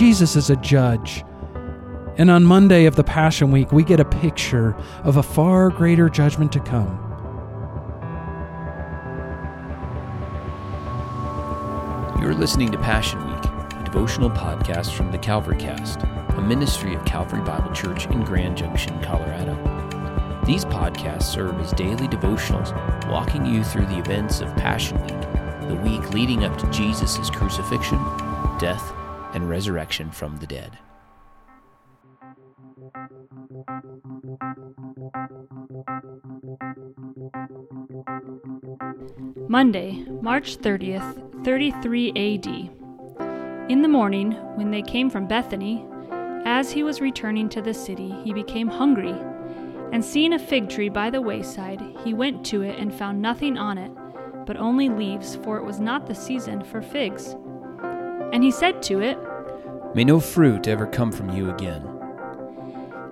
Jesus is a judge. And on Monday of the Passion Week, we get a picture of a far greater judgment to come. You're listening to Passion Week, a devotional podcast from the Calvary Cast, a ministry of Calvary Bible Church in Grand Junction, Colorado. These podcasts serve as daily devotionals, walking you through the events of Passion Week, the week leading up to Jesus' crucifixion, death, and resurrection from the dead. Monday, March 30th, 33 AD. In the morning, when they came from Bethany, as he was returning to the city, he became hungry. And seeing a fig tree by the wayside, he went to it and found nothing on it, but only leaves, for it was not the season for figs. And he said to it, May no fruit ever come from you again.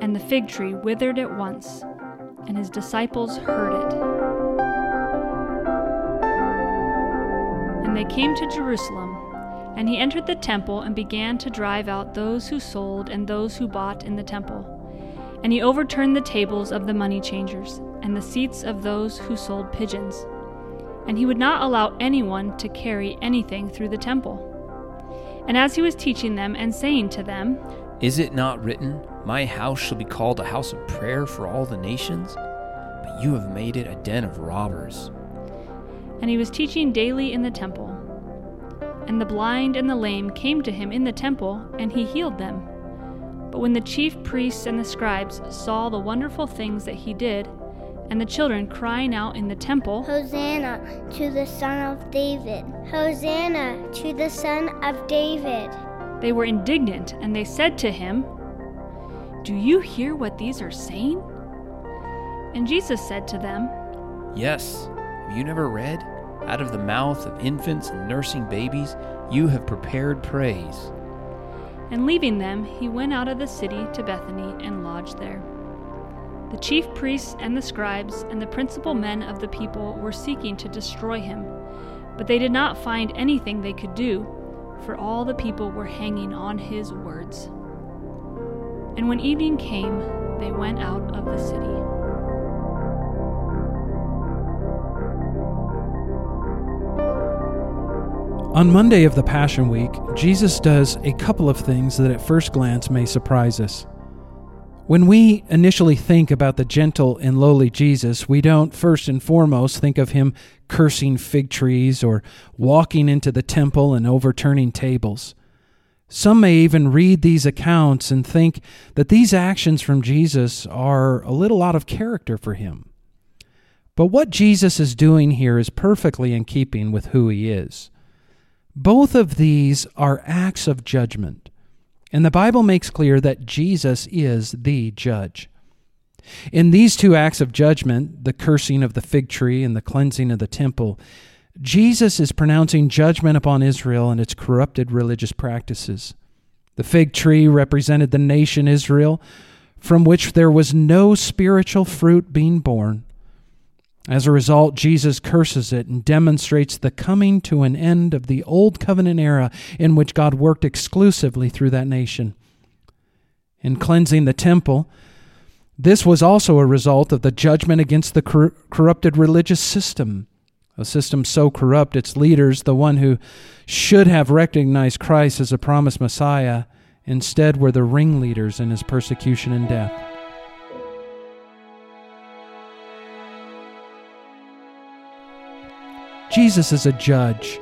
And the fig tree withered at once, and his disciples heard it. And they came to Jerusalem, and he entered the temple and began to drive out those who sold and those who bought in the temple. And he overturned the tables of the money changers and the seats of those who sold pigeons. And he would not allow anyone to carry anything through the temple. And as he was teaching them and saying to them, Is it not written, My house shall be called a house of prayer for all the nations? But you have made it a den of robbers. And he was teaching daily in the temple. And the blind and the lame came to him in the temple, and he healed them. But when the chief priests and the scribes saw the wonderful things that he did, and the children crying out in the temple, Hosanna to the Son of David! Hosanna to the Son of David! they were indignant, and they said to him, Do you hear what these are saying? And Jesus said to them, Yes, have you never read? Out of the mouth of infants and nursing babies, you have prepared praise. And leaving them, he went out of the city to Bethany and lodged there. The chief priests and the scribes and the principal men of the people were seeking to destroy him, but they did not find anything they could do, for all the people were hanging on his words. And when evening came, they went out of the city. On Monday of the Passion Week, Jesus does a couple of things that at first glance may surprise us. When we initially think about the gentle and lowly Jesus, we don't first and foremost think of him cursing fig trees or walking into the temple and overturning tables. Some may even read these accounts and think that these actions from Jesus are a little out of character for him. But what Jesus is doing here is perfectly in keeping with who he is. Both of these are acts of judgment, and the Bible makes clear that Jesus is the judge. In these two acts of judgment, the cursing of the fig tree and the cleansing of the temple, Jesus is pronouncing judgment upon Israel and its corrupted religious practices. The fig tree represented the nation Israel, from which there was no spiritual fruit being borne. As a result, Jesus curses it and demonstrates the coming to an end of the Old Covenant era in which God worked exclusively through that nation. In cleansing the temple, this was also a result of the judgment against the cor- corrupted religious system, a system so corrupt its leaders, the one who should have recognized Christ as a promised Messiah, instead were the ringleaders in his persecution and death. Jesus is a judge.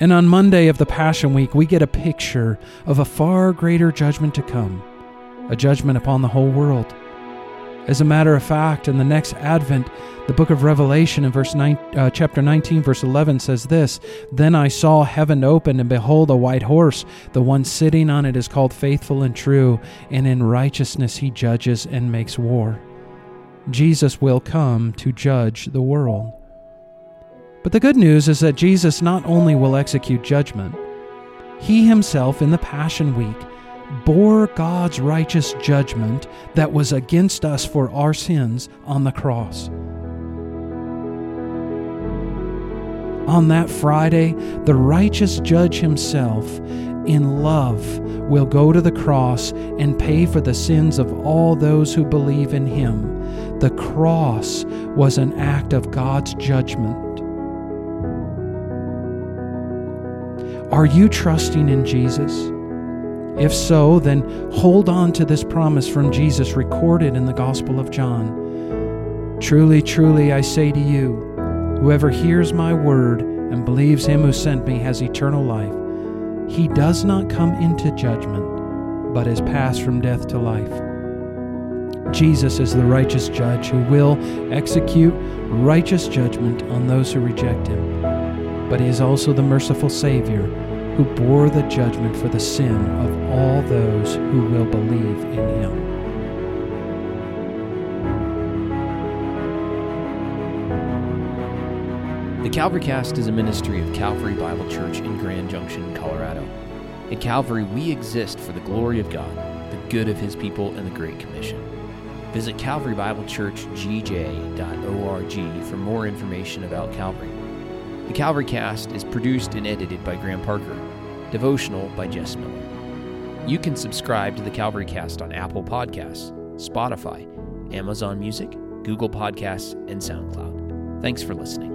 And on Monday of the Passion Week, we get a picture of a far greater judgment to come, a judgment upon the whole world. As a matter of fact, in the next Advent, the book of Revelation in verse nine, uh, chapter 19, verse 11 says this Then I saw heaven open, and behold, a white horse. The one sitting on it is called Faithful and True, and in righteousness he judges and makes war. Jesus will come to judge the world. But the good news is that Jesus not only will execute judgment, he himself in the Passion Week bore God's righteous judgment that was against us for our sins on the cross. On that Friday, the righteous judge himself in love, will go to the cross and pay for the sins of all those who believe in him. The cross was an act of God's judgment. Are you trusting in Jesus? If so, then hold on to this promise from Jesus recorded in the Gospel of John. Truly, truly, I say to you, whoever hears my word and believes him who sent me has eternal life. He does not come into judgment, but is passed from death to life. Jesus is the righteous judge who will execute righteous judgment on those who reject him. But he is also the merciful Savior who bore the judgment for the sin of all those who will believe in him. The Calvarycast is a ministry of Calvary Bible Church in Grand Junction, Colorado. At Calvary, we exist for the glory of God, the good of His people, and the Great Commission. Visit CalvaryBibleChurchGJ.org for more information about Calvary. The Calvary Cast is produced and edited by Graham Parker, devotional by Jess Miller. You can subscribe to the Calvary Cast on Apple Podcasts, Spotify, Amazon Music, Google Podcasts, and SoundCloud. Thanks for listening.